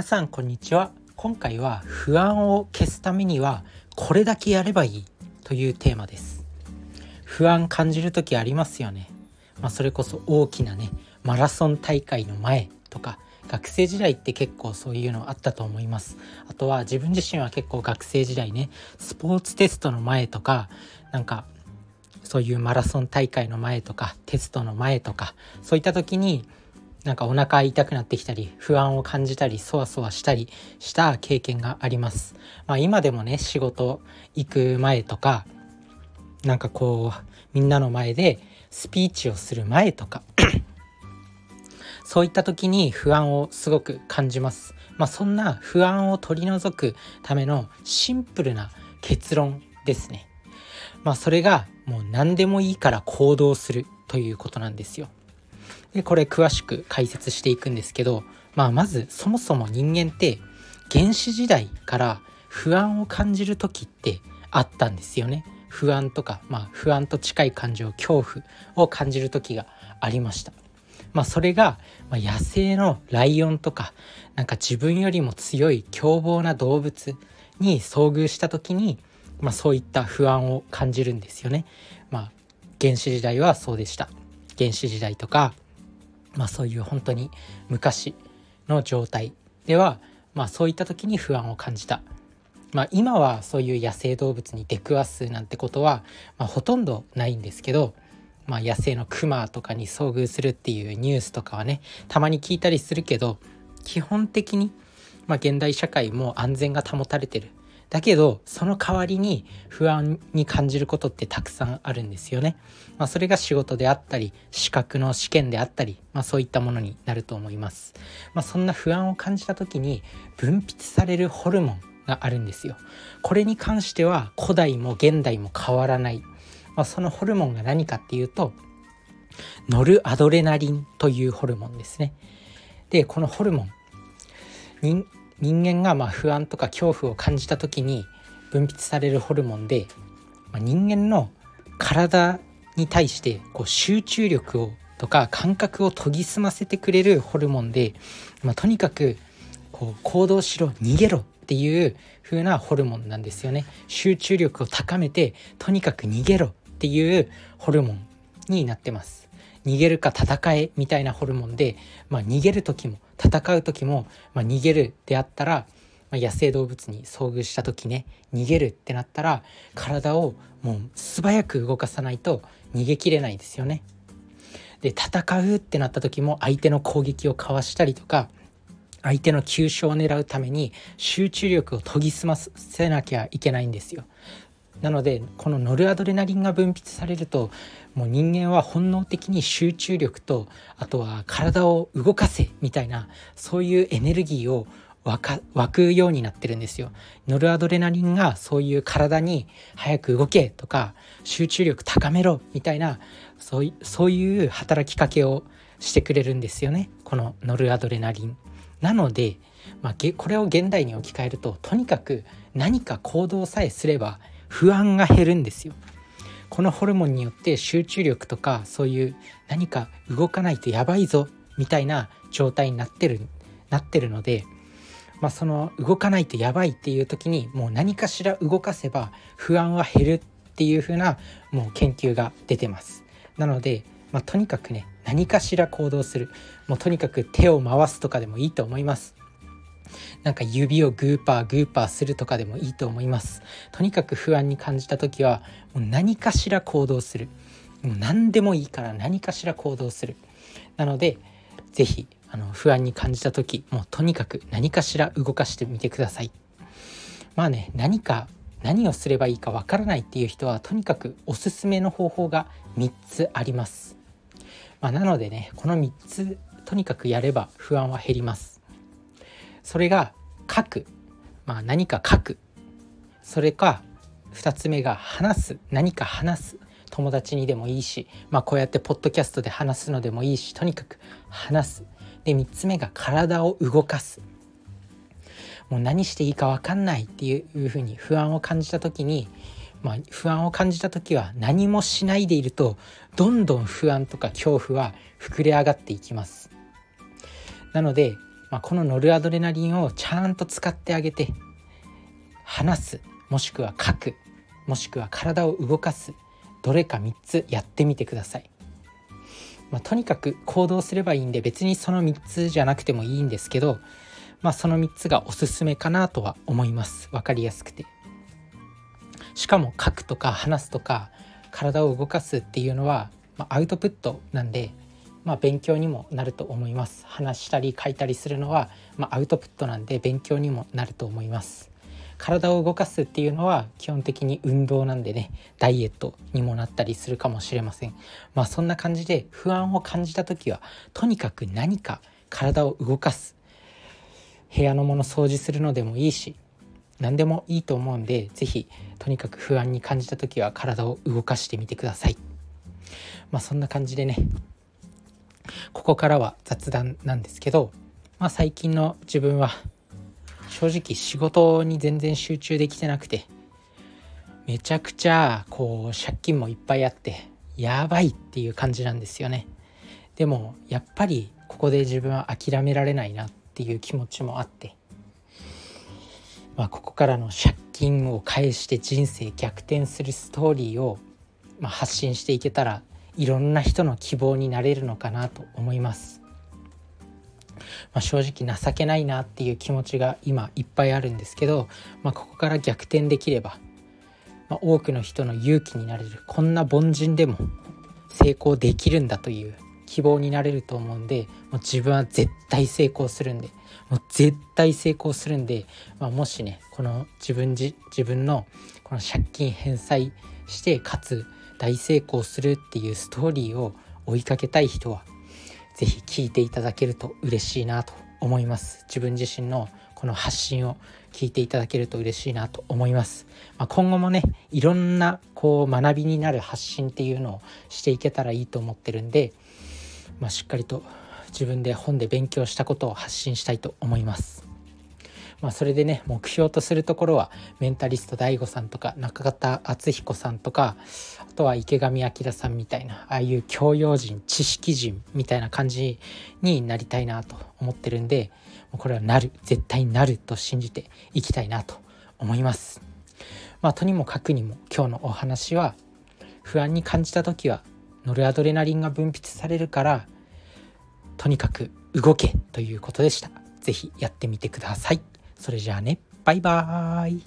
皆さんこんにちは。今回は不安を消すためにはこれだけやればいいというテーマです。不安感じる時ありますよね。まあ、それこそ大きなねマラソン大会の前とか学生時代って結構そういうのあったと思います。あとは自分自身は結構学生時代ねスポーツテストの前とかなんかそういうマラソン大会の前とかテストの前とかそういった時になんかお腹痛くなってきたり不安を感じたりそわそわしたりした経験があります。まあ、今でもね仕事行く前とかなんかこうみんなの前でスピーチをする前とか そういった時に不安をすごく感じます。まあ、そんな不安を取り除くためのシンプルな結論ですね。まあ、それがもう何でもいいから行動するということなんですよ。でこれ詳しく解説していくんですけど、まあ、まずそもそも人間って原始時代から不安を感じる時ってあったんですよね。不安とか、まあ、不安と近い感情恐怖を感じる時がありました。まあ、それが、ま、野生のライオンとかなんか自分よりも強い凶暴な動物に遭遇した時に、まあ、そういった不安を感じるんですよね。まあ、原始時代はそうでした。原始時代とか、まあ、そういう本当に昔の状態では、まあ、そういった時に不安を感じた。まあ、今はそういう野生動物に出くわすなんてことは、まあ、ほとんどないんですけど、まあ、野生のクマとかに遭遇するっていうニュースとかはねたまに聞いたりするけど基本的に、まあ、現代社会も安全が保たれてるだけどその代わりに不安に感じることってたくさんあるんですよね。まあ、それが仕事であったり資格の試験であったり、まあ、そういったものになると思います。まあ、そんな不安を感じた時に分泌されるホルモンがあるんですよ。これに関しては古代も現代も変わらない。まあ、そのホルモンが何かっていうとノルアドレナリンというホルモンですね。でこのホルモン人人間がま不安とか恐怖を感じた時に分泌されるホルモンで、ま、人間の体に対してこう集中力をとか感覚を研ぎ澄ませてくれるホルモンで、まあ、とにかくこう行動しろ逃げろっていう風なホルモンなんですよね。集中力を高めてとにかく逃げろっていうホルモンになってます。逃げるか戦えみたいなホルモンで、まあ、逃げる時も戦う時も、まあ、逃げるであったら、まあ、野生動物に遭遇した時ね逃げるってなったら体をもう素早く動かさないと逃げきれないですよね。で戦うってなった時も相手の攻撃をかわしたりとか相手の急所を狙うために集中力を研ぎ澄ませなきゃいけないんですよ。なのでこのノルアドレナリンが分泌されるともう人間は本能的に集中力とあとは体を動かせみたいなそういうエネルギーを湧くようになってるんですよ。ノルアドレナリンがそういう体に早く動けとか集中力高めろみたいなそうそういう働きかけをしてくれるんですよねこのノルアドレナリン。なので、まあ、これを現代に置き換えるととにかく何か行動さえすれば不安が減るんですよ。このホルモンによって集中力とかそういう何か動かないとやばいぞみたいな状態になってるなってるので、まあ、その動かないとやばいっていう時にもう何かしら動かせば不安は減るっていう風なもう研究が出てます。なので、まあ、とにかくね何かしら行動するもうとにかく手を回すとかでもいいと思いますなんか指をグーパーグーパーするとかでもいいと思います。とにかく不安に感じた時はもう何かしら行動する。もう何でもいいから何かしら行動する。なので是非あの不安に感じた時もうとにかく何かしら動かしてみてください。まあね何か何をすればいいかわからないっていう人はとにかくおすすめの方法が3つあります。まあ、なのでねこの3つとにかくやれば不安は減ります。それが書く、まあ、何か書くそれか2つ目が話す。何か話す。友達にでもいいし、まあ、こうやってポッドキャストで話すのでもいいし。とにかく話す。で3つ目が体を動かす。もう何していいか分かんない。っていうふうに不安を感じた時にまあ、不安を感じた時は何もしないでいるとどんどん不安とか恐怖は膨れ上がっていきます。なのでまあ、このノルアドレナリンをちゃんと使ってあげて話すもしくは書くもしくは体を動かすどれか3つやってみてください。まあ、とにかく行動すればいいんで別にその3つじゃなくてもいいんですけど、まあ、その3つがおすすめかなとは思います分かりやすくて。しかも書くとか話すとか体を動かすっていうのは、まあ、アウトプットなんで、まあ、勉強にもなると思います。話したり書いたりするのは、まあ、アウトプットなんで勉強にもなると思います。体を動かすっていうのは基本的に運動なんでねダイエットにもなったりするかもしれません。まあそんな感じで不安を感じた時はとにかく何か体を動かす。部屋のもの掃除するのでもいいし何でもいいと思うんで是非とにかく不安に感じた時は体を動かしてみてください。まあそんな感じでね。ここからは雑談なんですけど、まあ、最近の自分は正直仕事に全然集中できてなくてめちゃくちゃこう借金もいっぱいあってやばいっていう感じなんですよね。でもやっぱりここで自分は諦められないなっていう気持ちもあってまあ、ここからの借金を返して人生逆転するストーリーを、まあ、発信していけたらいろんな人の希望になれるのかなと思います。まあ、正直情けないなっていう気持ちが今いっぱいあるんですけど、まあ、ここから逆転できれば、まあ、多くの人の勇気になれるこんな凡人でも成功できるんだという希望になれると思うんでもう自分は絶対成功するんでもう絶対成功するんで、まあ、もしねこの自分自自分のこの借金返済してかつ大成功するっていうストーリーを追いかけたい人は是非聞いていただけると嬉しいなと思います自分自身のこの発信を聞いていただけると嬉しいなと思います、まあ、今後もねいろんなこう学びになる発信っていうのをしていけたらいいと思ってるんで、まあ、しっかりと自分で本で勉強したことを発信したいと思います。まあ、それでね目標とするところはメンタリスト DAIGO さんとか中方敦彦さんとかあとは池上彰さんみたいなああいう教養人知識人みたいな感じになりたいなと思ってるんでこれはなる絶対なると信じていきたいなと思います。まあ、とにもかくにも今日のお話は不安に感じた時はノルアドレナリンが分泌されるからとにかく動けということでした。是非やってみてください。それじゃあね、バイバーイ。